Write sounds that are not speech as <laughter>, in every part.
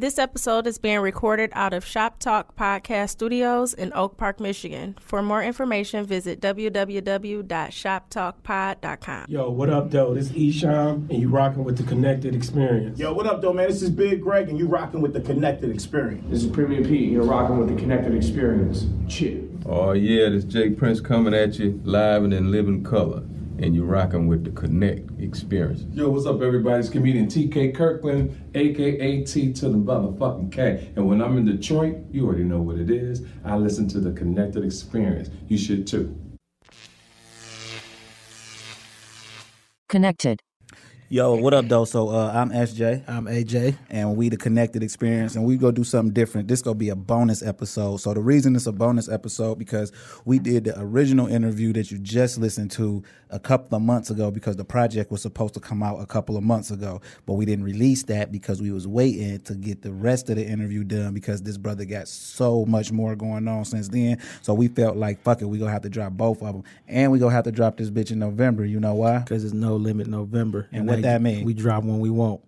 This episode is being recorded out of Shop Talk Podcast Studios in Oak Park, Michigan. For more information, visit www.shoptalkpod.com. Yo, what up, though? This is Esham, and you rocking with the Connected Experience. Yo, what up, though, man? This is Big Greg, and you rocking with the Connected Experience. This is Premier Pete, and you're rocking with the Connected Experience. Chill. Oh yeah, this Jake Prince coming at you live and in living color, and you're rocking with the Connect Experience. Yo, what's up, everybody? It's comedian TK Kirkland, aka T to the motherfucking K. And when I'm in Detroit, you already know what it is. I listen to the Connected Experience. You should too. Connected. Yo, what up, though? So uh, I'm SJ, I'm AJ. and we the Connected Experience, and we go do something different. This gonna be a bonus episode. So the reason it's a bonus episode because we did the original interview that you just listened to a couple of months ago because the project was supposed to come out a couple of months ago, but we didn't release that because we was waiting to get the rest of the interview done because this brother got so much more going on since then. So we felt like fuck it, we gonna have to drop both of them, and we gonna have to drop this bitch in November. You know why? Because it's no limit November. And what that mean? We drop when we want.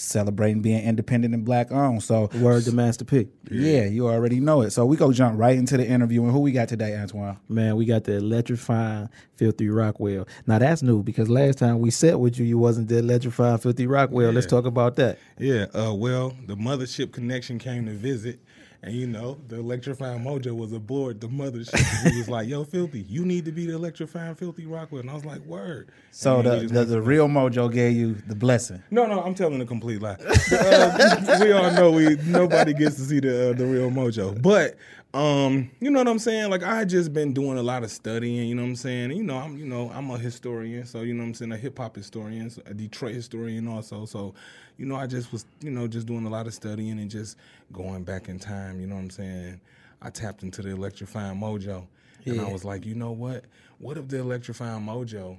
Celebrating being independent and black owned. So Word to Master P. Yeah, you already know it. So we go jump right into the interview. And who we got today, Antoine? Man, we got the electrifying Filthy Rockwell. Now that's new because last time we sat with you, you wasn't the electrifying Filthy Rockwell. Let's talk about that. Yeah, uh, well, the mothership connection came to visit, and you know, the electrifying mojo was aboard the mothership. he was like, "Yo, filthy, you need to be the electrifying filthy Rockwell," and I was like, "Word." So the, the, the real mojo gave you the blessing. no, no, I'm telling a complete lie. <laughs> Uh, we all know we nobody gets to see the uh, the real mojo, but um, you know what I'm saying? Like I just been doing a lot of studying. You know what I'm saying? And, you know, I'm you know I'm a historian, so you know what I'm saying a hip hop historian, so a Detroit historian also. So, you know, I just was you know just doing a lot of studying and just going back in time. You know what I'm saying? I tapped into the electrifying mojo, and I was like, you know what? What if the electrifying mojo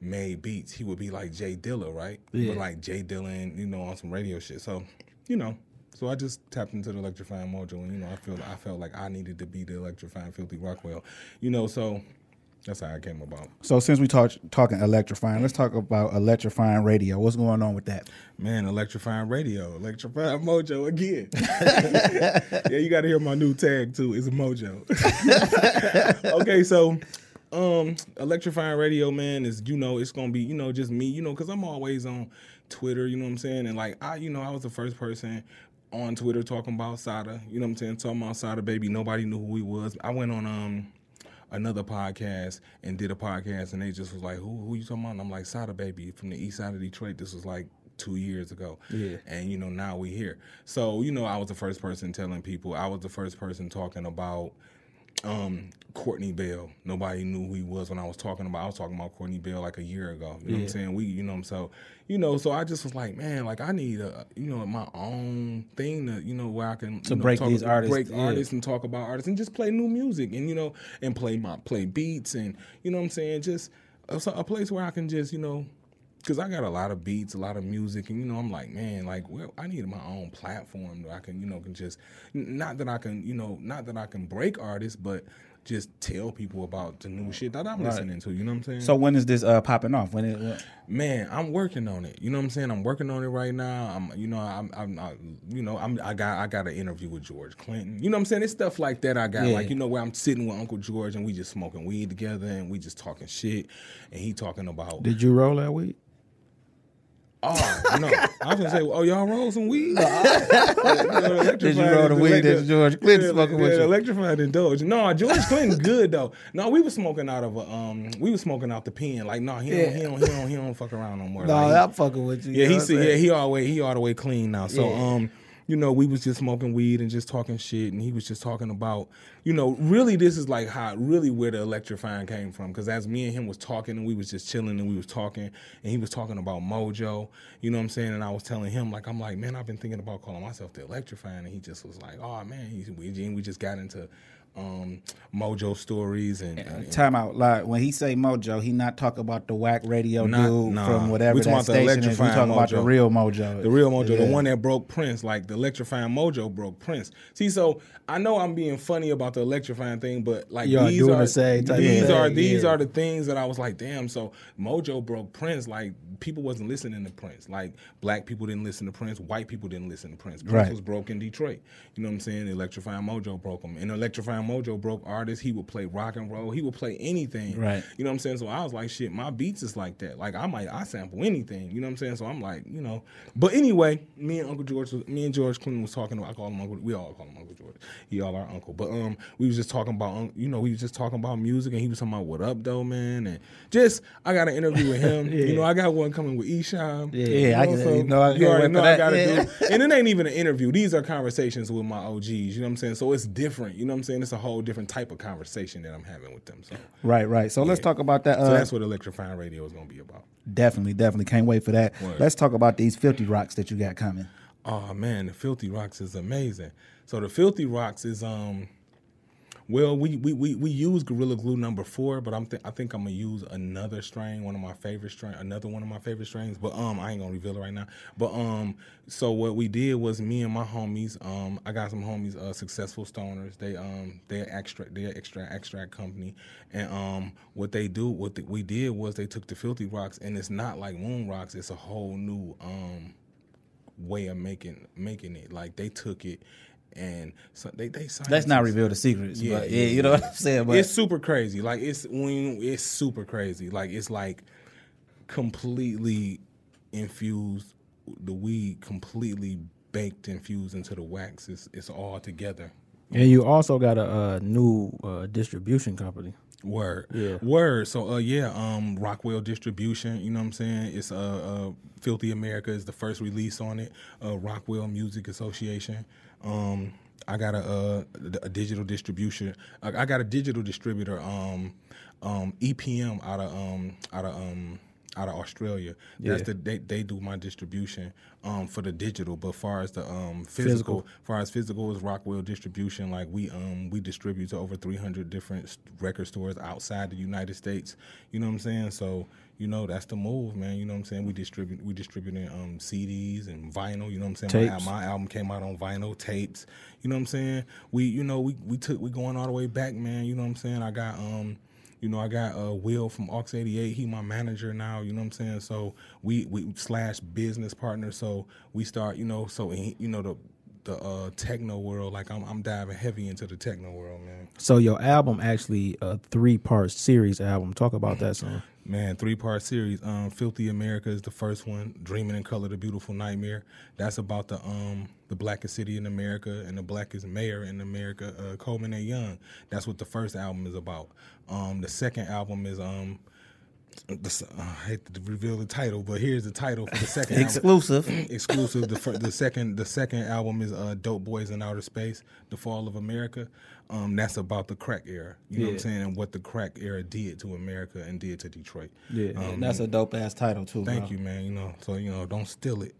made beats, he would be like J Dilla, right? Yeah. But like J Dilla, and, you know, on some radio shit. So, you know, so I just tapped into the electrifying mojo, and you know, I feel I felt like I needed to be the electrifying Filthy Rockwell, you know. So that's how I came about. So since we talk talking electrifying, let's talk about electrifying radio. What's going on with that? Man, electrifying radio, electrifying mojo again. <laughs> yeah, you got to hear my new tag too. It's a mojo. <laughs> okay, so um, electrifying radio, man, is you know it's gonna be you know just me, you know, because I'm always on Twitter. You know what I'm saying? And like I, you know, I was the first person on Twitter talking about Sada. You know what I'm saying? Talking about Sada, baby. Nobody knew who he was. I went on um another podcast and did a podcast, and they just was like, "Who who you talking about?" And I'm like, "Sada, baby, from the east side of Detroit." This was like two years ago. Yeah. And you know now we here. So you know I was the first person telling people. I was the first person talking about um Courtney Bell. Nobody knew who he was when I was talking about I was talking about Courtney Bell like a year ago. You know what I'm saying? We you know so you know, so I just was like, man, like I need a you know, my own thing to, you know, where I can To know, break talk, these artists, break yeah. artists and talk about artists and just play new music and you know, and play my play beats and you know what I'm saying, just a, a place where I can just, you know, because I got a lot of beats, a lot of music, and you know, I'm like, man, like, well, I need my own platform that I can, you know, can just, not that I can, you know, not that I can break artists, but just tell people about the new shit that I'm listening to. You know what I'm saying? So when is this uh, popping off? When it? when- man, I'm working on it. You know what I'm saying? I'm working on it right now. I'm, you know, I'm, I'm, I, you know, I'm, I got, I got an interview with George Clinton. You know what I'm saying? It's stuff like that. I got Yeah. like, you know, where I'm sitting with Uncle George and we just smoking weed together and we just talking shit, and he talking about. Did you roll that weed? Oh no! I was gonna say, oh y'all roll some weed. Did you roll the weed that George Clinton smoking with you? Electrified and Doge. No, George Clinton good though. No, we was smoking out of a um, we was smoking out the pen. Like no, he don't, he don't, he don't, he don't fuck around no more. No, I'm fucking with you. yeah, he yeah, he all the way, he all the way clean now. So, um, you know, we was just smoking weed and just talking shit, and he was just talking about, you know, really this is like how really where the electrifying came from, because as me and him was talking and we was just chilling and we was talking, and he was talking about Mojo, you know what I'm saying, and I was telling him like I'm like, man, I've been thinking about calling myself the electrifying, and he just was like, oh man, we, we just got into um, Mojo stories and, and- Time out. Like when he say Mojo, he not talking about the whack radio Not- dude nah. from whatever We that about the station is. We talking about the real Mojo. The real Mojo, Yeah. the one that broke Prince, like the electrifying Mojo broke Prince. See, so I know I'm being funny about the electrifying thing, but like these are the same these thing, are these yeah. are the things that I was like, damn. So Mojo broke Prince. Like people wasn't listening to Prince. Like black people didn't listen to Prince. White people didn't listen to Prince. Prince Right. was broke in Detroit. You know what I'm saying? Electrifying Mojo broke him. And Electrifying Mojo broke artists. He would play rock and roll. He would play anything. Right. You know what I'm saying? So I was like, shit, my beats is like that. Like I might I sample anything. You know what I'm saying? So I'm like, you know. But anyway, me and Uncle George, was, me and George Clinton was talking. I call him Uncle. We all call him Uncle George. He all our uncle. But um, we was just talking about, you know, we was just talking about music, and he was talking about what up though, man, and just I got an interview with him. <laughs> You know, I got one coming with Esham. Yeah. Yeah, I can- so you know, I you already know I gotta Yeah. do. <laughs> And it ain't even an interview. These are conversations with my OGs. You know what I'm saying? So it's different. You know what I'm saying? It's a whole different type of conversation that I'm having with them. So. Right, right. So let's talk about that. So Uh, that's what electrifying radio is going to be about. definitely, definitely can't wait for that. Word. Let's talk about these filthy rocks that you got coming. Oh man, the Filthy Rocks is amazing. So the Filthy Rocks is um, well, we we we, we use Gorilla Glue number four, but I'm th- I think I'm gonna use another strain, one of my favorite strain, another one of my favorite strains. But um, I ain't gonna reveal it right now. But um, so what we did was me and my homies. Um, I got some homies, uh, successful stoners. They um, they're extract, they're extract extract company, and um, what they do, what the, we did was they took the Filthy Rocks, and it's not like Moon Rocks. It's a whole new um way of making making it. Like they took it and so they they Let's not scientists- reveal the secrets. Yeah, but yeah, yeah, you know yeah. what I'm saying. But it's super crazy. Like it's when it's super crazy. Like it's like completely infused. The weed completely baked infused into the wax. It's it's all together. And you also got a, uh new uh, distribution company. Word. Yeah. Word. So uh yeah, um Rockwell Distribution, you know what I'm saying? It's uh, uh Filthy America is the first release on it. Uh Rockwell Music Association. Um I got a a digital distribution. I, I got a digital distributor um um EPM out of um out of um out of Australia. That's Yeah. the they, they do my distribution um for the digital, but far as the um Physical. physical, far as physical is Rockwell distribution. Like we um we distribute to over 300 different record stores outside the United States. You know what I'm saying? So you know that's the move, man. You know what I'm saying? We distribute we distributing um CDs and vinyl. You know what I'm saying? My, my album came out on vinyl tapes. You know what I'm saying? We you know we we took we going all the way back, man. You know what I'm saying? I got um. You know, I got uh, Will from Aux 88. He my manager now. You know what I'm saying? So we we slash business partner. So we start. You know, so he, you know the the uh, techno world. Like I'm I'm diving heavy into the techno world, man. So your album actually a three part series album. Talk about that song. Man, three part series. Um, Filthy America is the first one. Dreaming in Color, the Beautiful Nightmare. That's about the um the blackest city in America and the blackest mayor in America, uh, Coleman A. Young. That's what the first album is about. Um, the second album is um. The, uh, I hate to reveal the title, but here's the title for the <laughs> second album. exclusive. <clears throat> exclusive. The, the second the second album is uh, "Dope Boys in Outer Space: The Fall of America." Um, that's about the crack era. You know what I'm saying, and what the crack era did to America and did to Detroit. Yeah. Um, That's a dope ass title too. Thank bro. you, man. You know, so you know, don't steal it.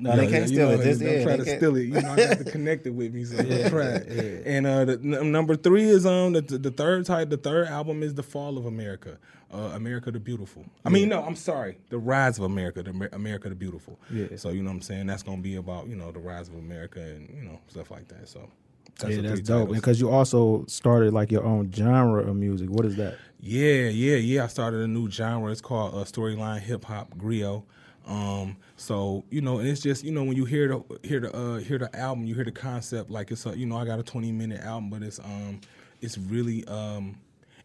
No, You they know, can't steal know, it. This, don't yeah, try to can't- steal it. You know, I got to <laughs> connect it with me, so don't try it. And uh, the, n- number three is um the, the third type. The third album is the Fall of America, uh, America the Beautiful. I mean, no, I'm sorry, the Rise of America, the Amer- America the Beautiful. Yeah. So you know what I'm saying? That's gonna be about you know the rise of America and you know stuff like that. So that's yeah, that's dope. Because you also started like your own genre of music. What is that? Yeah, yeah, yeah. I started a new genre. It's called uh, storyline hip hop griot. Um, so you know, and it's just you know when you hear the hear the uh, hear the album, you hear the concept like it's a you know I got a twenty minute album, but it's um it's really um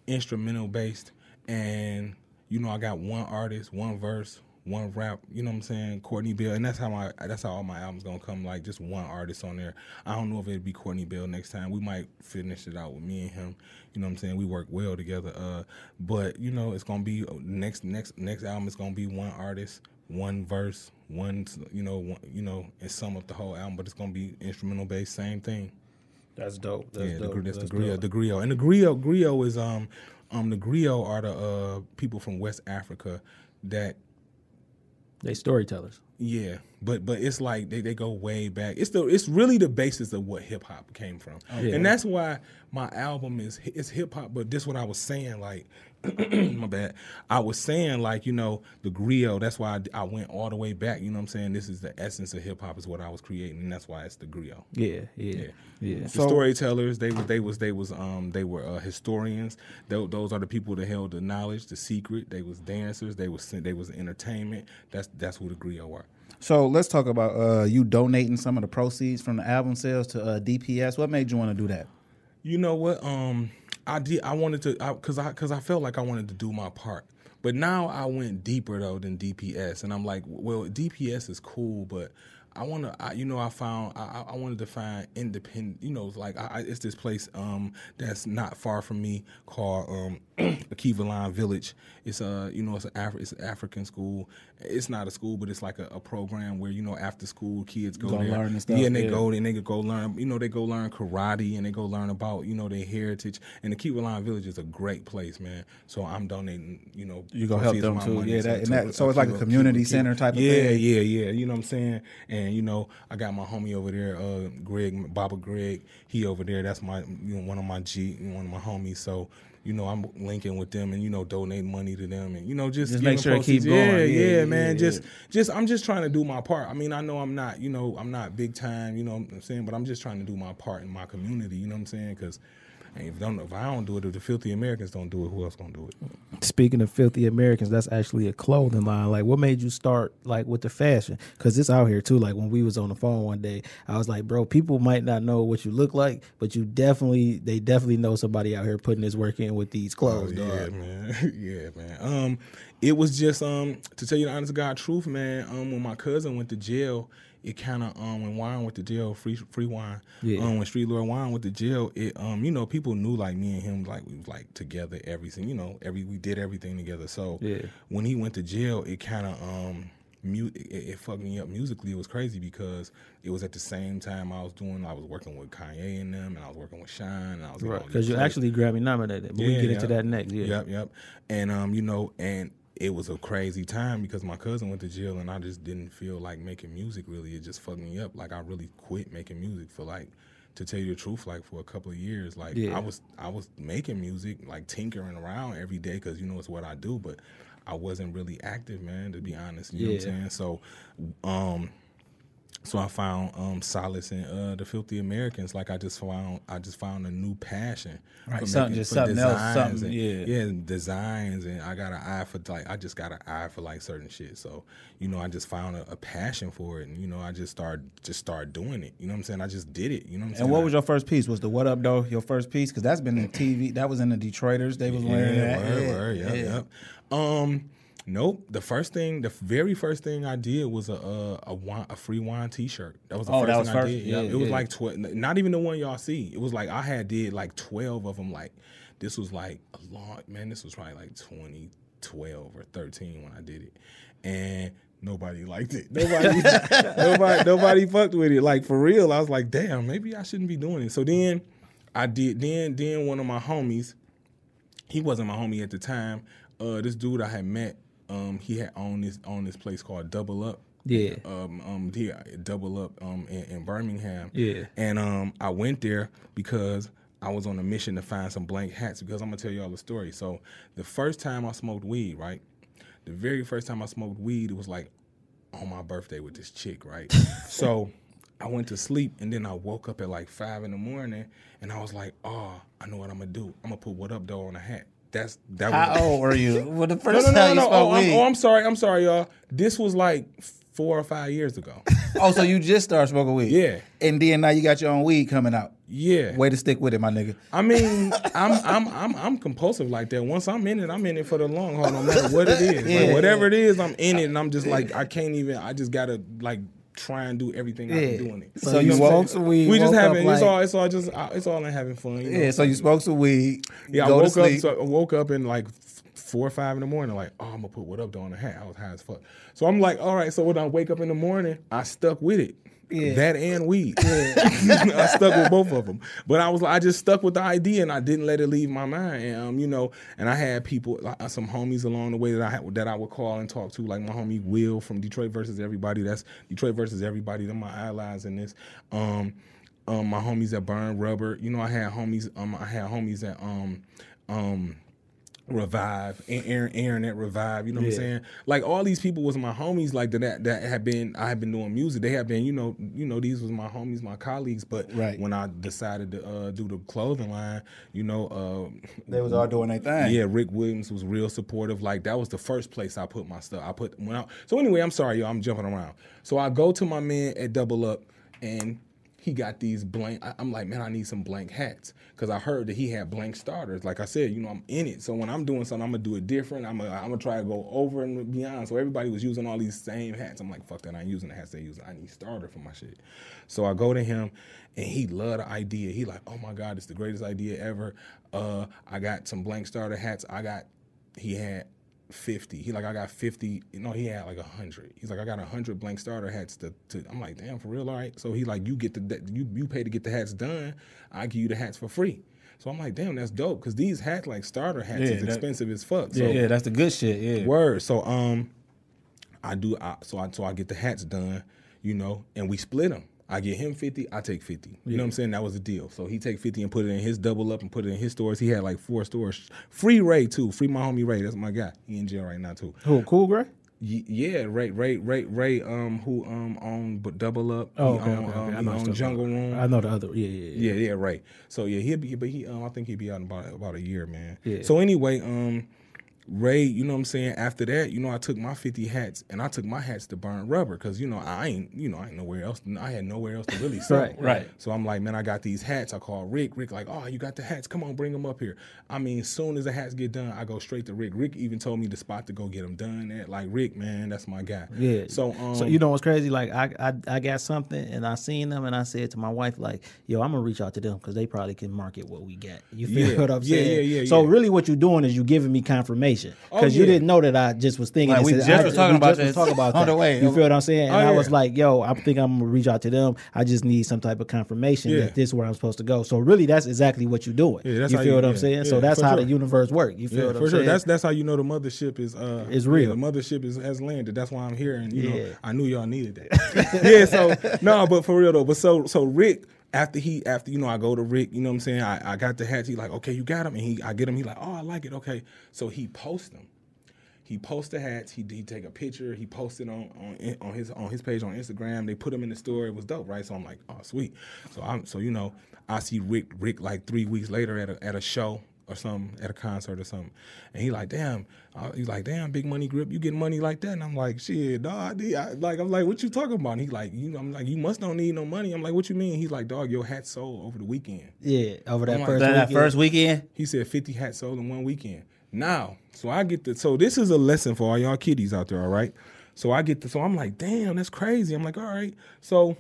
instrumental based, and you know I got one artist, one verse, one rap. You know what I'm saying? Courtney Bill, and that's how my that's how all my albums gonna come. Like just one artist on there. I don't know if it'd be Courtney Bill next time. We might finish it out with me and him. You know what I'm saying? We work well together. Uh, but you know it's gonna be next next next album is gonna be one artist, one verse, one you know one, you know and sum up the whole album. But it's gonna be instrumental based, same thing. That's dope. yeah, the, gr- that's the griot. The griot, and the griot, griot is um, um, the griot are the uh people from West Africa that They storytellers. Yeah, but but it's like they, they go way back. It's the it's really the basis of what hip hop came from, Yeah. and that's why my album is it's hip hop. But this what I was saying, like <clears throat> my bad. I was saying like you know the griot. That's why I, I went all the way back. You know what I'm saying? This is the essence of hip hop is what I was creating, and that's why it's the griot. Yeah, yeah, yeah. The storytellers, they was they was they was um they were uh, historians. Tho- those are the people that held the knowledge, the secret. They was dancers. They was they was entertainment. That's that's who the griot are. So let's talk about uh, you donating some of the proceeds from the album sales to uh, DPS. What made you want to do that? You know what? Um, I did. I wanted to, cause I, cause I felt like I wanted to do my part. But now I went deeper though than DPS, and I'm like, well, DPS is cool, but I want to, I, you know, I found I, I- I wanted to find independent. You know, like I, I, it's this place um that's not far from me called um <clears throat> Akiva Line Village. It's a, you know, it's an Afri- it's an African school. It's not a school, but it's like a, a program where you know after school kids go, Go there. learn and stuff, Yeah, and they yeah. go and they go learn. You know, they go learn karate and they go learn about you know their heritage. And the Kiva Line Village is a great place, man. So I'm donating. You know, You gonna help them too, yeah, that- to that- so it's like a community Kiva- center type of yeah, thing? Yeah, yeah, yeah. You know what I'm saying? And you know, I got my homie over there, uh, Greg, Baba Greg. He over there. That's my you know one of my G, one of my homies. So. You know, I'm linking with them and you know donating money to them and you know just, Just make sure it proceeds. keep going. Yeah, Yeah, yeah, yeah, man. yeah. Just just I'm just trying to do my part. I mean, I know I'm not, you know, I'm not big time, you know what I'm saying, but I'm just trying to do my part in my community, you know what I'm saying? Cuz if, don't, if I don't do it, if the filthy Americans don't do it, who else gonna do it? Speaking of filthy Americans, that's actually a clothing line. Like, what made you start like with the fashion? Because it's out here too. Like when we was on the phone one day, I was like, bro, people might not know what you look like, but you definitely, they definitely know somebody out here putting his work in with these clothes, Oh, yeah, dog. man. <laughs> yeah, man. Um, it was just um to tell you the honest God truth, man. Um, when my cousin went to jail, it kind of um when Juan went to jail, free free Juan. Yeah. Um, when Street Lord Juan went to jail, it um you know people knew like me and him like we was like together everything. You know every we did everything together. So Yeah. when he went to jail, it kind of um. Mu- it, it fucked me up musically. It was crazy because it was at the same time I was doing. I was working with Kanye and them, and I was working with Sean. And I was Right. Because you're plays. actually Grammy nominated. But we Yeah, get into that next. Yeah. Yep, yep. And um, you know, and it was a crazy time because my cousin went to jail and I just didn't feel like making music really. It just fucked me up. Like I really quit making music for like to tell you the truth, like for a couple of years. Like Yeah. I was I was making music, like tinkering around every day because you know it's what I do, but I wasn't really active, man, to be honest. You know what I'm Yeah. saying? So um so I found um, solace in uh, the Filthy Americans. Like I just found, I just found a new passion. Right, something- making- just something else, something, and- yeah. yeah, designs, and I got an eye for like, I just got an eye for like certain shit. So you know, I just found a, a passion for it, and you know, I just started, just started doing it. You know what I'm saying? I just did it. You know what I'm saying? And what was your first piece? Was the What Up Though your first piece? Because that's been in TV. That was in the Detroiters. They was wearing Yeah, that. word, yeah, word, yep, yeah. yep. Um, nope. The first thing, the very first thing I did was a a, a, Juan, a free Juan T-shirt. That was the Oh, first that thing was I first? did. Yep. Yeah, it was yeah. like twelve. Not even the one y'all see. It was like I had did like twelve of them. Like this was like a long man. This was probably like 2012 or thirteen when I did it, and. Nobody liked it. Nobody, <laughs> nobody, nobody fucked with it. Like for real, I was like, damn, maybe I shouldn't be doing it. So then, I did. Then, then one of my homies, he wasn't my homie at the time. Uh, this dude I had met, um, he had owned this on this place called Double Up. Yeah. Um, um, he Double Up, um, in, in Birmingham. Yeah. And um, I went there because I was on a mission to find some blank hats. Because I'm gonna tell y'all the story. So the first time I smoked weed, right? The very first time I smoked weed, it was like on my birthday with this chick, right? <laughs> so I went to sleep and then I woke up at like five in the morning and I was like, oh, I know what I'm gonna do. I'm gonna put what up though on a hat. That's that was How old were you? <laughs> Well, the no, first no, no, time no. you Oh, I'm, oh, I'm sorry. I'm sorry, y'all. This was like four or five years ago. <laughs> oh, so you just started smoking weed? Yeah. And then now you got your own weed coming out. Yeah. Way to stick with it, my nigga. I mean, <laughs> I'm I'm I'm I'm compulsive like that. Once I'm in it, I'm in it for the long haul, no matter what it is. Yeah, like whatever it is, I'm in it, and I'm just like I can't even. I just gotta like try and do everything I Yeah. can do in it. So you know what I'm smoked some weed, We just having. it's all. It's all just. uh, It's all in having fun. You know? Yeah, so you smoked some weed. Yeah, I woke up. So I woke up in like four or five in the morning. Like, oh, I'm gonna put what up though on the hat. I was high as fuck. So I'm like, all right. So when I wake up in the morning, I stuck with it. Yeah. That and weed. <laughs> I stuck with both of them. But I was I just stuck with the idea and I didn't let it leave my mind. And um, you know, and I had people like, some homies along the way that I had that I would call and talk to, like my homie Will from Detroit versus everybody. That's Detroit versus everybody. They're my allies in this. Um, um, my homies that burn rubber. You know, I had homies. Um, I had homies that um, um, revive and Aaron, Aaron at revive. You know what I'm saying? Like all these people was my homies. Like that that have been. I have been doing music. They have been. You know. You know. These was my homies, my colleagues. But Right. when I decided to uh, do the clothing line, you know, uh, They was all doing their thing. yeah, Rick Williams was real supportive. Like that was the first place I put my stuff. I put when I, so anyway. I'm sorry, yo. I'm jumping around. So I go to my man at Double Up, and he got these blank. I, I'm like, man, I need some blank hats because I heard that he had blank starters. Like I said, you know, I'm in it. So when I'm doing something, I'm gonna do it different. I'm gonna, I'm gonna try to go over and beyond. So everybody was using all these same hats. I'm like, fuck that. I ain't using the hats they use. I need starter for my shit. So I go to him, and he loved the idea. He like, oh my god, it's the greatest idea ever. Uh, I got some blank starter hats. I got. He had 50. He like, I got 50. You know, he had like 100. He's like, I got 100 blank starter hats to, to I'm like, damn, for real, all right. So he like, you get the, you, you pay to get the hats done. I give you the hats for free. So I'm like, damn, that's dope. Cause these hats, like starter hats, Yeah, is that- expensive as fuck. So Yeah, yeah, that's the good shit. Yeah. Word. So um, I do. I, so I so I get the hats done, you know, and we split them. I get him fifty. I take fifty. You know what I'm saying? That was the deal. So he take fifty and put it in his double up and put it in his stores. He had like four stores. Free Ray too. Free my homie Ray. That's my guy. He in jail right now too. Who? Cool Gray? Y- Yeah, Ray, Ray, Ray, Ray. Um, who um owned but double up. Oh, okay, owned, okay, um. I know owned Jungle about- Room. I know the other. Yeah, yeah, yeah. Yeah, yeah, right. So yeah, he'll be, but he, um, I think he'll be out in about about a year, man. Yeah. So anyway, um, Ray, you know what I'm saying? After that, you know, I took my 50 hats and I took my hats to burn rubber because you know I ain't, you know, I ain't nowhere else. I had nowhere else to really <laughs> sell. Right, right. So I'm like, man, I got these hats. I call Rick. Rick like, oh, you got the hats? Come on, bring them up here. I mean, as soon as the hats get done, I go straight to Rick. Rick even told me the spot to go get them done at. Like Rick, man, that's my guy. Yeah. So um, so you know what's crazy? Like I, I I got something and I seen them and I said to my wife like, yo, I'm gonna reach out to them because they probably can market what we got. You feel Yeah. what I'm saying? yeah, yeah, yeah. So yeah. really, what you're doing is you're giving me confirmation Oh, because you yeah. didn't know that I just was thinking. Like, we said- just I- was talking about this talking about <laughs> on that. the way. You feel what I'm saying? And Oh, I was like, yo, I think I'm gonna reach out to them. I just need some type of confirmation Yeah. that this is where I'm supposed to go. So really, that's exactly what you're doing. Yeah, you feel you- what I'm yeah, saying? so that's how the universe works. You feel Yeah, what I'm saying? For sure. saying? That's that's how you know the mothership is uh It's real. yeah, the mothership is has landed. That's why I'm here, and you Yeah. know I knew y'all needed that. <laughs> yeah. So <laughs> no, but for real though. But so so Rick. After he, after you know, I go to Rick. You know what I'm saying? I, I got the hats. He like, okay, you got them, and he, I get him. He like, oh, I like it. Okay, so he posts them. He posts the hats. He he take a picture. He posted on on on his on his page on Instagram. They put him in the store. It was dope, right? So I'm like, oh sweet. So I'm so you know I see Rick Rick like three weeks later at a at a show or something at a concert or something, and he like damn. Uh, he's like damn big money grip. You get money like that? And I'm like shit, dog. I, I- like I'm like what you talking about? And he like you. I'm like you must don't need no money. I'm like what you mean? He's like dog, your hat sold over the weekend. yeah, over that I'm like, first That, that weekend. first weekend. He said 50 hats sold in one weekend. Now, so I get the so this is a lesson for all y'all kiddies out there, all right? So I get the so I'm like, damn, that's crazy. I'm like, all right. So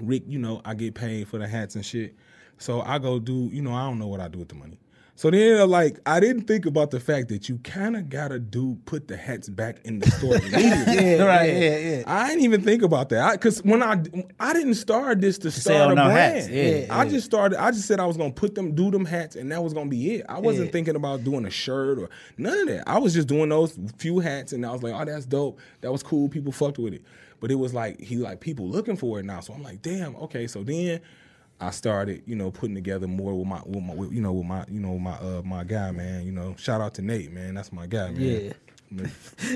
Rick, you know, I get paid for the hats and shit. So I go do, you know, I don't know what I do with the money. So then, uh, like, I didn't think about the fact that you kind of gotta do put the hats back in the store <laughs> immediately. Yeah, right, yeah. yeah, yeah. I didn't even think about that because when I I didn't start this to sell start a no brand. hats, yeah, I yeah. just started. I just said I was gonna put them, do them hats, and that was gonna be it. I wasn't Yeah. thinking about doing a shirt or none of that. I was just doing those few hats, and I was like, oh, that's dope. That was cool. People fucked with it. But it was like he like people looking for it now. So I'm like, damn, okay. So then. I started, you know, putting together more with my, with my, with, you know, with my, you know, my, uh, my guy, man. You know, shout out to Nate, man. That's my guy, man. Yeah. <laughs>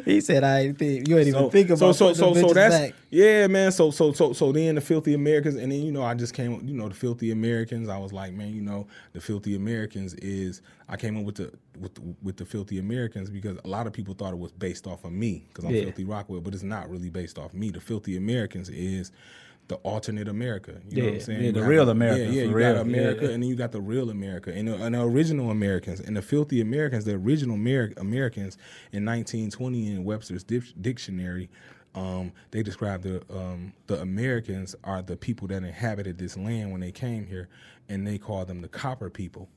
He said, "I ain't think you ain't even think about so so so so that's back. yeah man so so so so then the filthy Americans and then you know I just came you know the filthy Americans I was like man you know the filthy Americans is I came up with the with the, with the filthy Americans because a lot of people thought it was based off of me because I'm Yeah. filthy Rockwell but it's not really based off me the filthy Americans is the alternate America you know what I'm saying yeah, You the real America, yeah, yeah you real. got America Yeah. and then you got the real America and the, and the original Americans and the filthy Americans, the original Ameri- Americans in 1920 in Webster's dic- dictionary, um, they describe the um, the Americans are the people that inhabited this land when they came here, and they call them the copper people.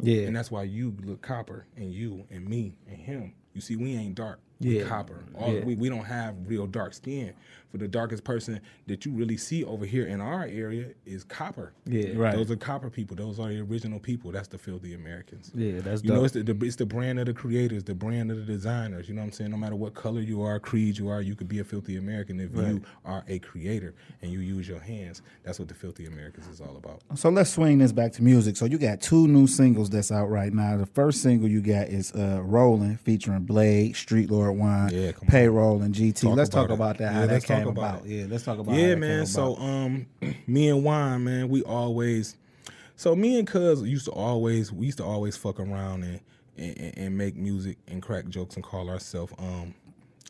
Yeah. and that's why you look copper, and you and me and him. You see, we ain't dark. We Yeah. copper. All, Yeah. we, we don't have real dark skin. For the darkest person that you really see over here in our area is copper. Yeah. Right. Those are copper people. Those are the original people. That's the filthy Americans. Yeah, that's You know, it's the, the it's the brand of the creators, the brand of the designers. You know what I'm saying? No matter what color you are, creed you are, you could be a filthy American if you are a creator and you use your hands. That's what the filthy Americans is all about. So let's swing this back to music. So you got two new singles that's out right now. The first single you got is uh Rolling featuring Blade, Street Lord Juan, Yeah. Payroll, and GT. Talk let's talk about it. about that, Yeah, how that talk came about about. Yeah, let's talk about Yeah, man. So um, <clears throat> me and Juan, man, we always, so me and Cuz used to always, we used to always fuck around and and, and make music and crack jokes and call ourselves um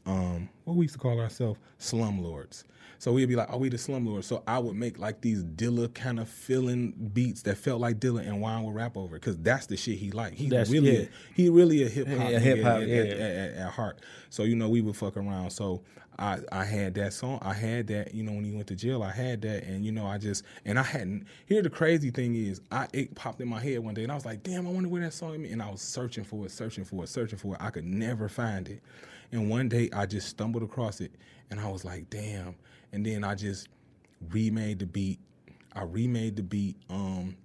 um what we used to call ourselves slumlords. So we'd be like, oh, we the slumlords. So I would make like these Dilla kind of feeling beats that felt like Dilla, and Juan would rap over because that's the shit he like. He's That's- really, yeah. he really a hip hop, Yeah, hip-hop, at, yeah. at, at, at heart. So you know, we would fuck around. So I I had that song. I had that. You know, when he went to jail, I had that, and you know, I just and I hadn't. Here, the crazy thing is, I it popped in my head one day, and I was like, damn, I wonder where that song is. And I was searching for it, searching for it, searching for it. I could never find it. And one day, I just stumbled across it, and I was like, damn. And then I just remade the beat. I remade the beat. Um,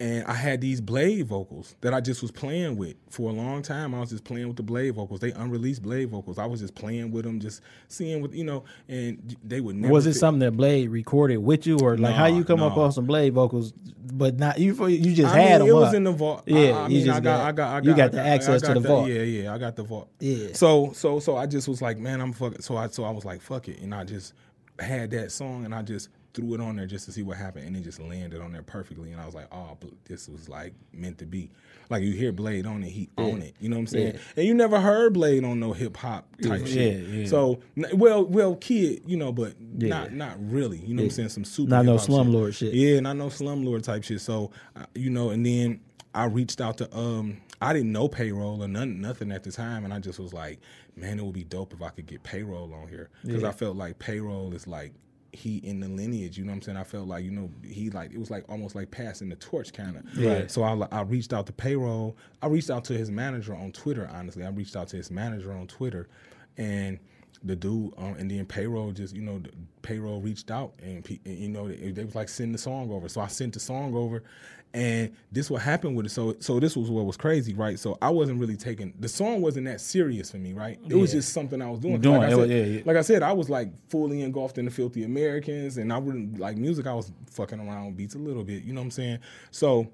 and I had these blade vocals that I just was playing with for a long time. I was just playing with the blade vocals. They unreleased blade vocals. I was just playing with them, just seeing what you know. And they would never. Was it fit- something that Blade recorded with you, or like how you come up no. on some Blade vocals, but not you? You just I had mean, them. it was up. in the vault. Yeah, I, you mean, just I got, I got, I got, you got I the access got to the vault. Yeah, yeah, I got the vault. Yeah. So, so, so I just was like, man, I'm fucking. So I, so I was like, fuck it, and I just had that song, and I just threw it on there just to see what happened, and it just landed on there perfectly, and I was like, oh, this was like meant to be. Like you hear Blade on it, he own it. You know what I'm saying? Yeah. And you never heard Blade on no hip hop type Yeah, shit. yeah. So, well, well, kid, you know, but Yeah. not not really. You know what I'm saying? Some super Not no slumlord shit. Yeah, and I know slumlord type shit. So, uh, you know, and then I reached out to um I didn't know payroll or none nothing at the time, and I just was like, man, it would be dope if I could get payroll on here because I felt like payroll is like he in the lineage. You know what I'm saying? I felt like you know he like it was like almost like passing the torch kind of. Right. So I I reached out to payroll. I reached out to his manager on Twitter. Honestly, I reached out to his manager on Twitter, and the dude and then payroll just you know the payroll reached out and, and you know they, they was like send the song over. So i sent the song over and this what happened with it. So so this was what was crazy right? So i wasn't really taking the song wasn't that serious for me right? It was just something i was doing. Doing like, I said, yeah, yeah. like i said i was like fully engulfed in the filthy americans and i wouldn't like music i was fucking around beats a little bit you know what i'm saying? So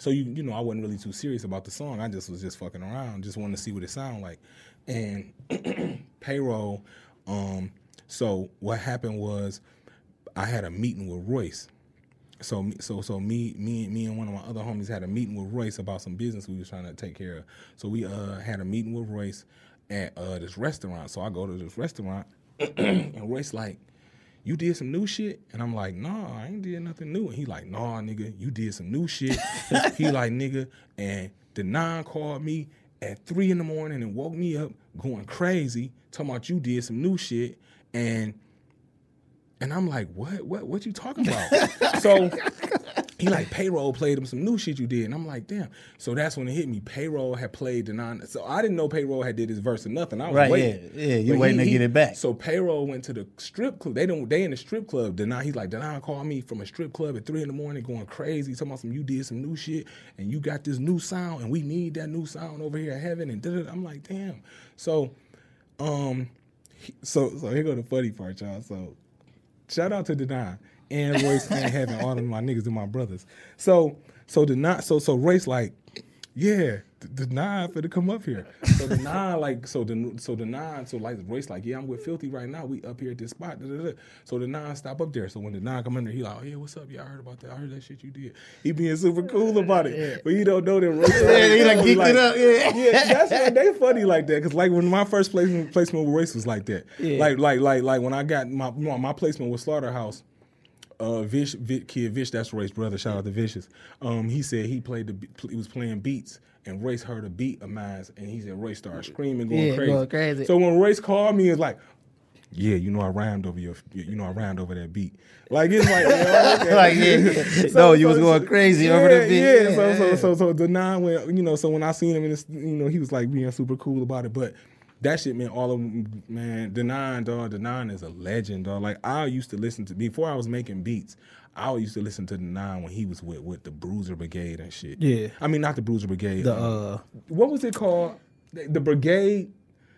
so you you know I wasn't really too serious about the song. I just was just fucking around, just wanted to see what it sounded like. And <clears throat> payroll. Um, so what happened was I had a meeting with Royce. So so so me me me and one of my other homies had a meeting with Royce about some business we was trying to take care of. So we uh had a meeting with Royce at uh this restaurant. So I go to this restaurant <clears throat> and Royce like, you did some new shit? And I'm like, nah, I ain't did nothing new. And he like, nah, nigga, you did some new shit. <laughs> he like, nigga, and the nine called me at three in the morning and woke me up going crazy, talking about you did some new shit. And and I'm like, what? What? What you talking about? <laughs> so he like payroll played him some new shit you did, and I'm like, damn. So that's when it hit me. Payroll had played the non. So I didn't know payroll had did his verse or nothing. I was Right, waiting. yeah, yeah, you waiting to get it back. So payroll went to the strip club. They don't. They in the strip club. Denaun, he's like, Denaun called me from a strip club at three in the morning, going crazy, talking about some you did some new shit, and you got this new sound, and we need that new sound over here at Heaven, and da-da-da. I'm like, damn. So, um, so so here go the funny part, y'all. So shout out to Denaun and Royce and having all of my niggas and my brothers. So so Denaun, so so Royce like, yeah, Denaun for to come up here. So the nine like so the so Denaun so like Royce like yeah I'm with Filthy right now. We up here at this spot. da, da, da. So Denaun stop up there. So when the nine come in there, he like oh yeah what's up? Yeah I heard about that. I heard that shit you did. He being super cool about it, but he don't know that Royce. <laughs> Yeah, he like geeked it up, yeah. yeah, that's why they funny like that. Cause like when my first placement placement with Royce was like that. Yeah. Like like like like when I got my my my placement with Slaughterhouse. Uh, Vish, Vic, kid Vish, that's Roy's brother. Shout out to Vicious. Um, he said he played the, he was playing beats, and Royce heard a beat of mine, and he said Royce started screaming, going Yeah, crazy. going crazy. So when Royce called me, it's like, yeah, you know I rhymed over your, you know I rhymed over that beat. Like it's like, yeah, okay. Like, yeah. No, you was going crazy over the beat. Yeah, Yeah, so so so so the nine you know, so when I seen him, in this, you know, he was like being super cool about it, but that shit meant all of them, man. Nine, dog. Nine is a legend, dog. Like I used to listen to before I was making beats. I used to listen to the nine when he was with with the Bruiser Brigade and shit. Yeah. I mean not the Bruiser Brigade. The um, uh, what was it called? The, the Brigade.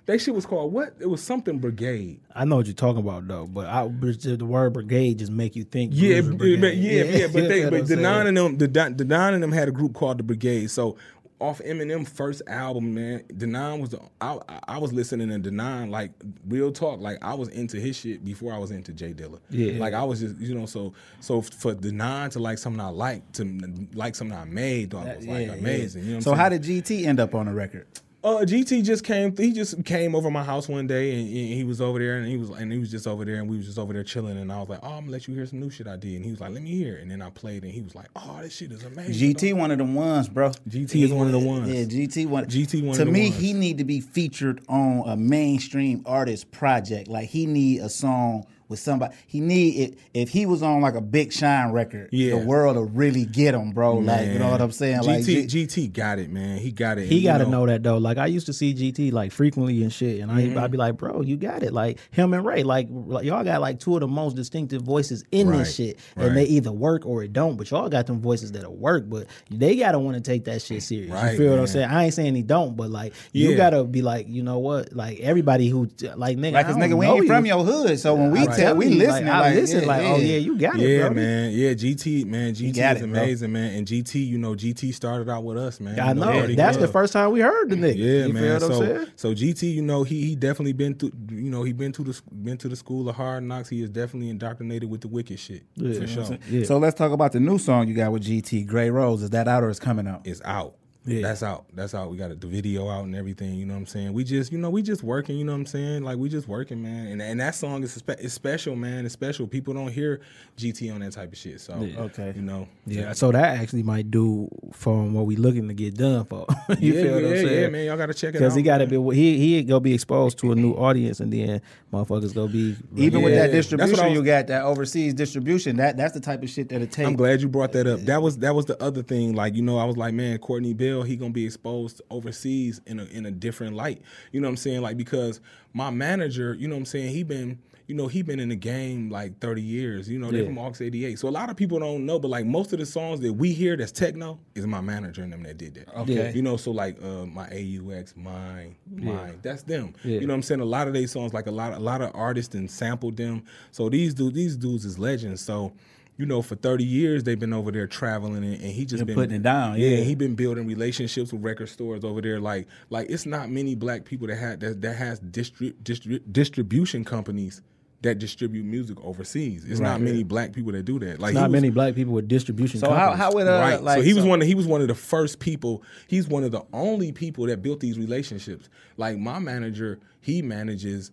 That shit was called what? It was something Brigade. I know what you're talking about though, but I, the word brigade just make you think. Yeah, Bruiser yeah, yeah, yeah, But <laughs> they, but nine of them, the Don- the nine of them had a group called the Brigade. So off Eminem first album, man, the was the I, I was listening to the like real talk. Like I was into his shit before I was into J Dilla. Yeah. like I was just you know so so for the to like something I like to like something I made, dog, was like Yeah, yeah. amazing. You know so I'm how saying? did GT end up on the record? Uh, GT just came. He just came over my house one day, and he he was over there, and he was and he was just over there, and we was just over there chilling. And I was like, "Oh, I'm gonna let you hear some new shit I did." And he was like, "Let me hear." it. And then I played, and he was like, "Oh, this shit is amazing." GT one of them ones, bro. GT is one of the ones. Yeah, GT one. GT one To the me, ones. he need to be featured on a mainstream artist project. Like he need a song with somebody. He need it if he was on like a Big Sean record. Yeah. the world will really get him, bro. Like you know what I'm saying? GT Like G- GT got it, man. He got it. He got to you know that though. Like I used to see GT like frequently and shit, and I Mm-hmm. I'd be like, bro, you got it. Like him and Ray, like, like y'all got like two of the most distinctive voices in Right, this shit, right. and they either work or it don't. But y'all got them voices that'll work, but they gotta want to take that shit serious. Right, you feel what I'm saying? I ain't saying he don't, but like you Yeah. gotta be like, you know what? Like everybody who like nigga, like, I cause don't nigga, we know ain't you. from your hood, so when we I tell, tell we you, listening. Like, I Like, listen, yeah, like, oh yeah, you got it, Yeah, bro. man. Yeah, GT, man. GT is it, bro. amazing, man. And GT, you know, GT started out with us, man. I You know. Dirty That's the first time we heard the nigga. Yeah, you man. Feel what I'm so, saying? so GT, you know, he he definitely been through. You know, he been to the been to the school of hard knocks. He is definitely indoctrinated with the wicked shit for sure. Yeah. So let's talk about the new song you got with GT, Gray Rose. Is that out or is coming out? It's out. Yeah. That's out. That's out. We got the video out and everything. You know what I'm saying? We just, you know, we just working. You know what I'm saying? Like we just working, man. And and that song is spe- is special, man. It's special. People don't hear GT on that type of shit. So Okay. you know, Yeah, so that actually might do from what we looking to get done for. <laughs> you yeah, feel what I'm yeah, saying? yeah, man. Y'all gotta check it out. Because he got to man. be he he gonna be exposed to a new audience, and then motherfuckers gonna be Even with Yeah. that That's what I distribution was- you got, that overseas distribution, that that's the type of shit that it takes. I'm glad you brought that up. That was that was the other thing. Like you know, I was like, man, Courtney He gonna be exposed overseas in a in a different light. You know what I'm saying? Like because my manager, you know what I'm saying, he been. You know, he been in the game like 30 years. You know, they're Yeah. from Aux 88. So a lot of people don't know, but like most of the songs that we hear that's techno is my manager and them that did that. Okay. You know, so like uh, my AUX, mine, mine, that's them. Yeah. You know what I'm saying? A lot of these songs, like a lot, a lot of artists and sampled them. So these dudes, these dudes is legends. So, you know, for 30 years they've been over there traveling, and, and he just Been been putting it down, Yeah, yeah. he been building relationships with record stores over there. Like, like it's not many black people that had that that has distri- distri- distribution companies that distribute music overseas. It's not many black people that do that. Like, he not was- many black people with distribution. so how companies. how would uh, right. like so he was one. Of, he was one of the first people. He's one of the only people that built these relationships. Like my manager, he manages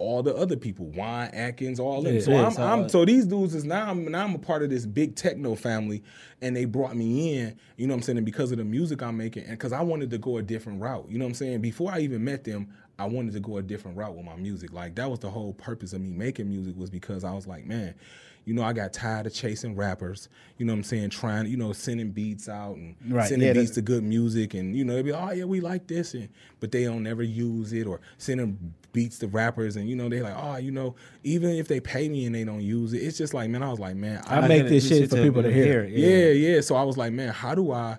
all the other people, Juan Atkins, all them. Yeah, so yeah, I'm, so, I'm uh, so these dudes is now I'm now I'm a part of this big techno family, and they brought me in. You know what I'm saying? And because of the music I'm making, and because I wanted to go a different route. You know what I'm saying? Before I even met them, I wanted to go a different route with my music. Like that was the whole purpose of me making music was because I was like, man, you know, I got tired of chasing rappers. You know what I'm saying? Trying, you know, sending beats out and Right, sending yeah, beats to good music, and you know, they'd be, oh yeah, we like this, and but they don't never use it or sending beats to rappers, and you know, they like, oh, you know, even if they pay me and they don't use it, it's just like, man, I was like, man, I make this shit for people to hear. it. yeah, yeah. So I was like, man, how do I?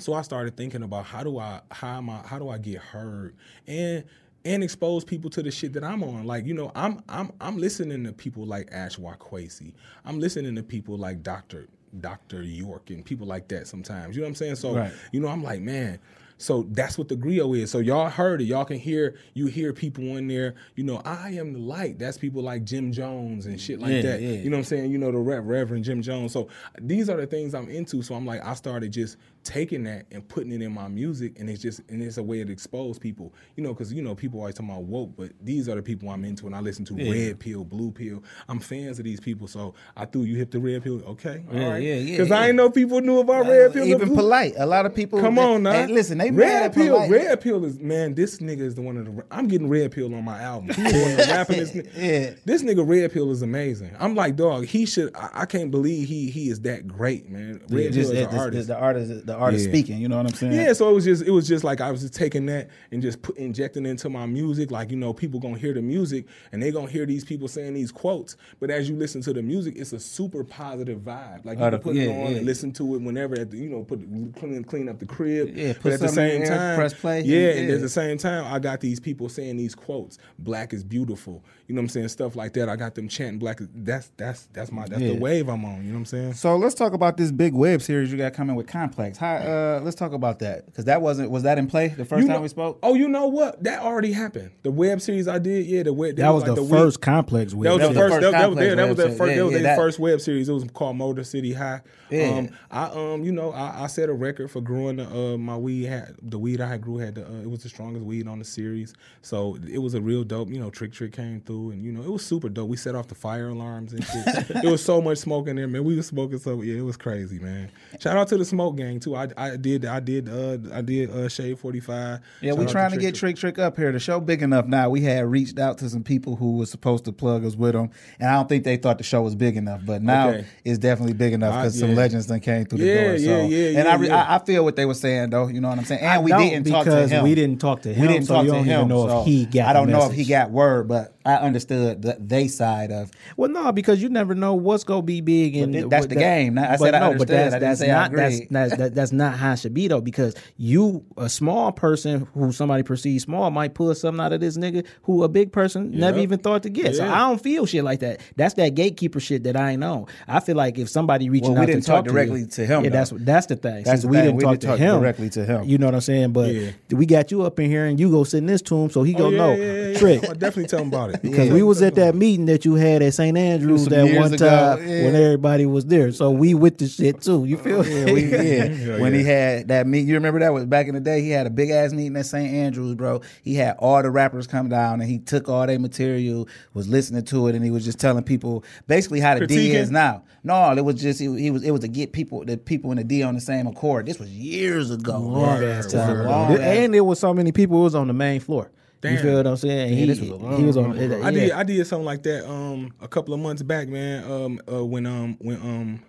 So I started thinking about how do I how am I how do I get heard and and expose people to the shit that I'm on. Like you know, I'm I'm I'm listening to people like Ashra Kwesi. I'm listening to people like Doctor Doctor York and people like that. Sometimes you know what I'm saying. So Right. you know, I'm like, man. So that's what the griot is. So y'all heard it. Y'all can hear you hear people in there. You know, I am the light. That's people like Jim Jones and shit like Yeah, that. yeah. You know what I'm saying? You know the Rev- Reverend Jim Jones. So these are the things I'm into. So I'm like, I started just taking that and putting it in my music, and it's just and it's a way to expose people. You know, because you know people always talking about woke, but these are the people I'm into, and I listen to Red Pill, Blue Pill. I'm fans of these people. So I threw you hit the Red Pill. Okay, all Yeah, right. yeah, yeah, Because I yeah. ain't know people knew about Red Pill. Even polite. A lot of people. Come they- on, now. hey, listen, they Red pill, polite. red pill is man. This nigga is the one of the. I'm getting red pill on my album. He the one that's <laughs> rapping this. Yeah. This nigga red pill is amazing. I'm like, dog. He should. I, I can't believe he he is that great, man. Red Yeah, pill just is an artist. this- the artist, the artist Yeah. speaking. You know what I'm saying? Yeah, so it was just it was just like I was just taking that and just put, injecting into my music. Like you know, people gonna hear the music and they gonna hear these people saying these quotes. But as you listen to the music, it's a super positive vibe. Like you Oh, can put it on yeah. and listen to it whenever. At the, you know, put clean clean up the crib. Yeah, but put at the same there, time, press play, Yeah, and- at the same time, I got these people saying these quotes. Black is beautiful. You know what I'm saying? Stuff like that. I got them chanting black. Is, that's that's that's my that's Yeah. the wave I'm on. You know what I'm saying? So let's talk about this big web series you got coming with Complex. Uh, let's talk about that because that wasn't was that in play the first You time know- we spoke? Oh, you know what? That already happened. The web series I did, yeah, the web. That was like the week- first complex. With That was, That the was the first. That, that was their, that was their first. series. That was Yeah, their yeah, first web series. It was called Motor City High. Yeah. Um, I um, you know, I, I set a record for growing the, uh, my weed. Had the weed I had grew had the, uh, it was the strongest weed on the series. So it was a real dope. You know, Trick Trick came through, and you know, it was super dope. We set off the fire alarms and shit. <laughs> it was so much smoke in there, man. We was smoking so yeah, it was crazy, man. Shout out to the smoke gang too. I, I did I did uh I did uh Shade Forty Five. Yeah, we trying to get Trick Trick up here. The show big enough now. We had reached out to some people who was supposed to plug us with them, and I don't think they thought the show was big enough. But now Okay. it's definitely big enough I- because some legends then came through the door. So. yeah, yeah, and yeah, I, re- yeah. I I feel what they were saying though. You know what I'm saying? And I we didn't talk to him. we didn't talk to him. We didn't so talk you to don't even him. know if he got I don't the know if he got word, but I understood the they side of. Well, no, because you never know what's gonna be big, and th- that's what the game. I said I no, understood. but that's, I didn't that's I not that's, that's that, that's not how it should be though. Because you, a small person who somebody perceives small, might pull something out of this nigga who a big person never even thought to get. So I don't feel shit like that. That's that gatekeeper shit that I ain't on. I feel like if somebody reaching Well, we out didn't to talk talk directly to, you, to him, yeah, though. that's that's the thing. That's Since the we thing. didn't We talk didn't to talk him directly to him. You know what I'm saying? But Yeah. we got you up in here, and you go sit in this tomb, so he go Oh, yeah, know yeah, yeah, yeah. trick. Definitely tell him about it. <laughs> Because we was at that meeting that you had at St. Andrews that one ago, time yeah. when everybody was there. So we with the shit too. You feel me? <laughs> Yeah, we, <laughs> yeah. Yeah, when yeah. he had that meet, you remember that was back in the day. He had a big ass meeting at St. Andrews, bro. He had all the rappers come down, and he took all their material, was listening to it, and he was just telling people basically how the D Critiquing? is now. No, it was just he, he was it was to get people the people in the D on the same accord. This was years ago. long man. ass This was a time. ago. long ass- and there was so many people. It was on the main floor. You feel what I'm saying? Yeah, he, this was a he was on. long it- I did I did something like that um a couple of months back, man. Um uh, when um when um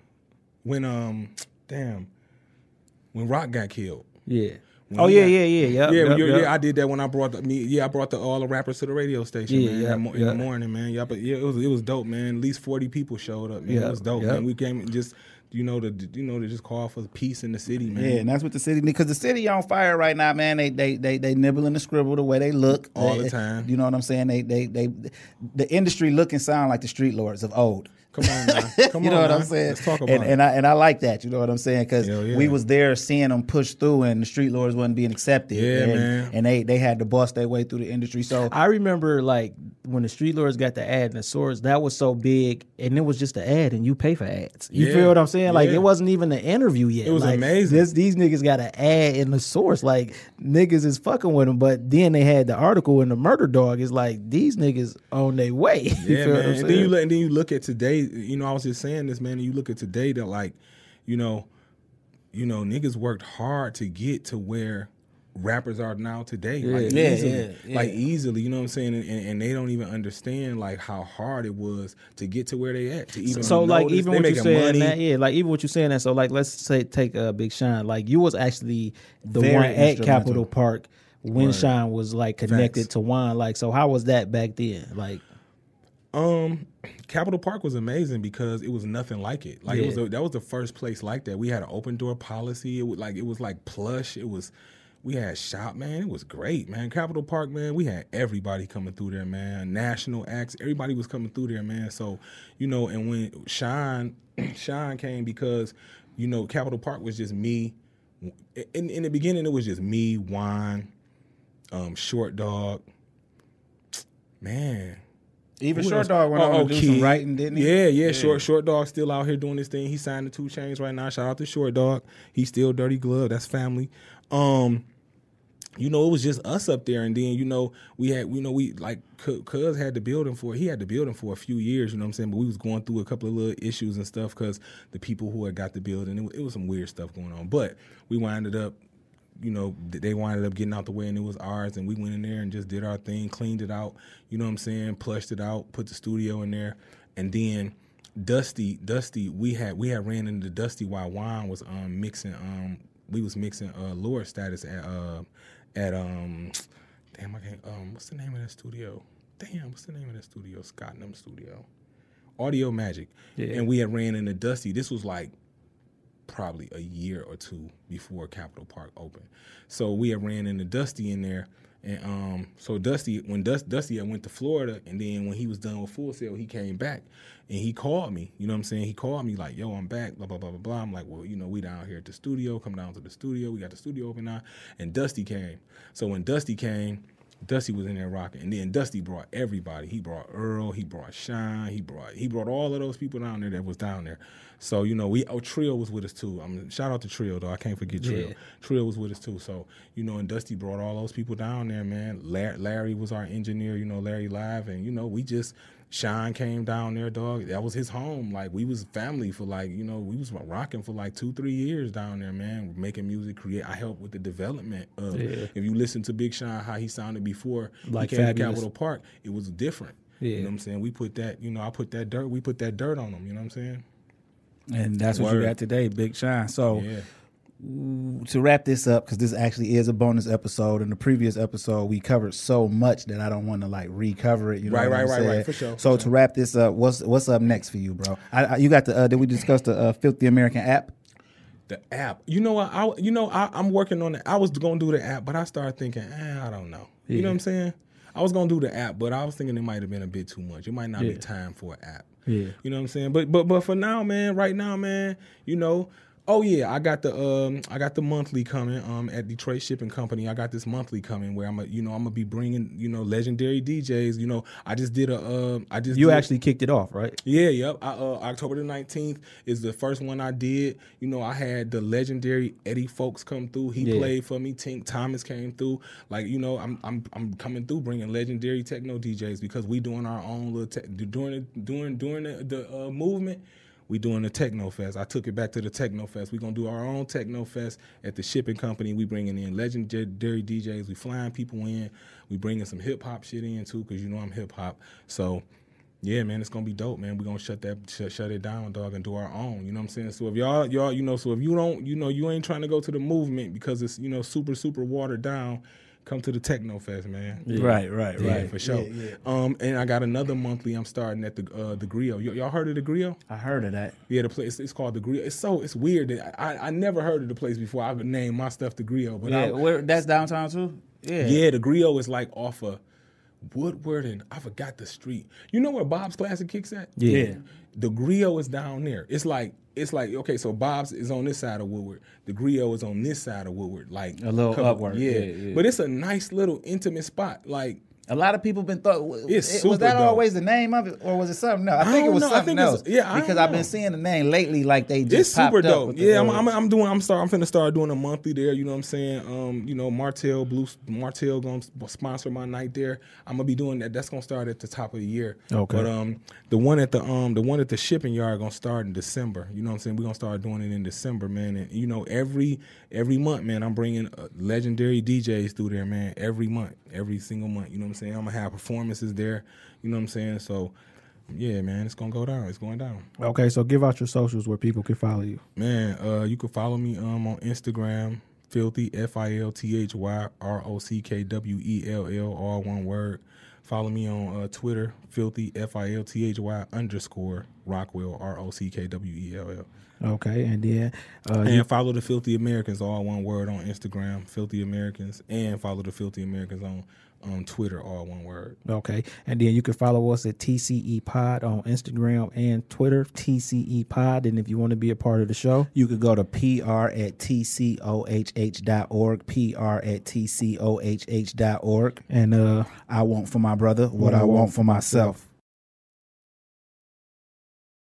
when um damn when Rock got killed. Yeah. When Oh yeah, got- yeah, yeah, yep, yeah, yep, yeah, yep. yeah. I did that when I brought the me. Yeah, I brought the all the rappers to the radio station, Yeah, man. yeah, in, the mo- in the morning, man. Yeah, but yeah, it was it was dope, man. At least forty people showed up, man. Yeah, it was dope, yeah. man. We came and just you know to you know to just call for peace in the city, man. Yeah, and that's what the city because the city on fire right now, man. They they they they nibble and scribble the way they look All They- the time. You know what I'm saying? They they they the industry look and sound like the street lords of old. Come on, now. <laughs> Come you know on, what now. I'm saying? Let's talk about and, it. and I and I like that. You know what I'm saying? Because yeah. we was there seeing them push through, and the street lords wasn't being accepted. Yeah, and, man. And they they had to bust their way through the industry. So I remember like when the Street Lords got the ad in the source, that was so big, and it was just an ad, and you pay for ads. You Yeah, feel what I'm saying? Like it wasn't even an interview yet. It was Like, amazing. This, these niggas got an ad in the source. Like niggas is fucking with them, but then they had the article in the Murder Dog. It's like these niggas on their way. <laughs> You Yeah, feel what man. I'm And then you and then you look at today. You know, I was just saying this, man. And you look at today that like, you know, you know, niggas worked hard to get to where rappers are now today. Like Yeah, easily, yeah, yeah. like easily. You know what I'm saying? And, and, and they don't even understand like how hard it was to get to where they at. To even so like noticed. even They what you saying that yeah like even what you saying that so like let's say take a uh, Big Sean like you was actually the Very one at. Capitol Park when Word. Sean was like connected Facts. to Juan like so how was that back then like Um, Capitol Park was amazing because it was nothing like it. Like it was a, that was the first place like that. We had an open door policy. It was like it was like plush. It was we had shop man. It was great man. Capitol Park man. We had everybody coming through there man. National acts. Everybody was coming through there man. So you know, and when Sean <clears throat> Sean came because you know Capitol Park was just me. In in the beginning, it was just me, Juan, um, Short Dog. Man, even who Short else? Dog went Oh, on to do some writing, didn't he? Yeah, yeah, Short Short Dog still out here doing this thing. He signed the two chains right now. Shout out to Short Dog. He's still Dirty Glove. That's family. Um, you know, it was just us up there, and then you know we had, you know, we like Cuz had the building for he had the building for a few years. You know what I'm saying? But we was going through a couple of little issues and stuff because the people who had got the building, it, was- it was some weird stuff going on. But we winded up you know, they winded up getting out the way and it was ours. And we went in there and just did our thing, cleaned it out. You know what I'm saying? Plushed it out, put the studio in there, and then Dusty, Dusty, we had we had ran into Dusty while Juan was um mixing um we was mixing uh Lord status at uh at um damn I can't um what's the name of that studio? Damn, what's the name of that studio? Scott Num Studio. Audio Magic. Yeah. And we had ran into Dusty. This was like probably a year or two before Capitol Park opened. So we had ran into Dusty in there. And um, so Dusty, when Dust, Dusty had went to Florida, and then when he was done with Full Sail, he came back and he called me. You know what I'm saying? He called me like, "Yo, I'm back." Blah blah blah blah blah. I'm like, "Well, you know, we down here at the studio. Come down to the studio. We got the studio open now." And Dusty came. So when Dusty came, Dusty was in there rocking, and then Dusty brought everybody. He brought Earl, he brought Sean, he brought he brought all of those people down there that was down there. So you know, we oh Trill was with us too. I mean, shout out to Trill though. I can't forget Trill. Yeah. Trill was with us too. So you know, and Dusty brought all those people down there, man. Larry, Larry was our engineer. You know, Larry Live, and you know, we just. Sean came down there, dog. That was his home. Like we was family for like you know we was rocking for like two three years down there, man. Making music, create. I helped with the development of. Yeah. If you listen to Big Sean, how he sounded before Like he came to Capitol Park, it was different. Yeah. You know what I'm saying? We put that, you know, I put that dirt, we put that dirt on him, you know what I'm saying? And that's what Word. you got today, Big Sean. So Yeah. To wrap this up, because this actually is a bonus episode. In the previous episode, we covered so much that I don't want to like recover it. You know Right, right, right, right, for sure, for So sure. to wrap this up, what's what's up next for you, bro? I, I, you got the uh, did we discuss the uh, Filthy American app? The app. You know what? I you know, I, I'm working on it. I was gonna do the app, but I started thinking, eh, I don't know. You know what I'm saying? I was gonna do the app, but I was thinking it might have been a bit too much. It might not Yeah. be time for an app. Yeah. You know what I'm saying? But but but for now, man, right now, man, you know, oh yeah, I got the um I got the monthly coming um at Detroit Shipping Company. I got this monthly coming where I'm a, you know I'm gonna be bringing you know legendary DJs. You know I just did a uh, I just You actually kicked it off, right? yeah, yep. I, uh, October the nineteenth is the first one I did. You know, I had the legendary Eddie Fowlkes come through. He Yeah. played for me. Tink Thomas came through. Like you know, I'm I'm I'm coming through bringing legendary techno DJs because we doing our own little te- during the, during during the, the uh, movement. We doing the Techno Fest. I took it back to the Techno Fest. We gonna do our own Techno Fest at the shipping company. We bringing in legendary DJs. We flying people in. We bringing some hip hop shit in too, cause you know I'm hip hop. So yeah, man, it's gonna be dope, man. We're gonna shut that shut, shut it down, dog, and do our own. You know what I'm saying? So if y'all y'all you know, so if you don't, you know, you ain't trying to go to the movement because it's you know super super watered down, come to the Techno Fest, man. Right, right, Yeah, right. for sure. Um, and I got another monthly. I'm starting at the uh, the Griot. Y- y'all heard of the Griot? I heard of that. Yeah, the place it's called the Griot. It's so it's weird that I, I never heard of the place before. I would name my stuff the Griot, but Yeah, I, where, that's downtown too. Yeah, yeah, the Griot is like off of Woodward and I forgot the street. You know where Bob's Classic Kicks at? Yeah. The Griot is down there. It's like it's like okay, so Bob's is on this side of Woodward. The Griot is on this side of Woodward, like A little couple- upward. Yeah. Yeah, yeah. but it's a nice little intimate spot. Like A lot of people been thought. It's it- was that dope. always the name of it, or was it something else? I I think it was know. I something think else. yeah, I because I've been seeing the name lately. Like they just it's super popped up dope. Yeah, I'm, I'm, I'm doing. I'm start. I'm finna start doing a monthly there. You know what I'm saying? Um, you know, Martell Blue Martell gonna sponsor my night there. I'm gonna be doing that. That's gonna start at the top of the year. Okay. But um, the one at the um, the one at the shipping yard gonna start in December. You know what I'm saying? We're gonna start doing it in December, man. And you know, every every month, man, I'm bringing uh, legendary DJs through there, man. Every month, every single month. You know what I'm saying? I'm gonna have performances there. You know what I'm saying? So. Yeah, man, it's gonna go down. It's going down. Okay, so give out your socials where people can follow you. Man, uh, you can follow me um on Instagram, filthy F I L T H Y R O C K W E L L, all one word. Follow me on uh, Twitter, filthy F I L T H Y underscore Rockwell R O C K W E L L. Okay, and then uh, And follow the Filthy Americans, all one word on Instagram, Filthy Americans, and follow the Filthy Americans on on Twitter, all one word. okay, and then you can follow us at TCE Pod on Instagram and Twitter, TCE Pod. And if you want to be a part of the show, You could go to pr at tcohh.org, pr at tcohh.org. and uh, I want for my brother what I want for myself.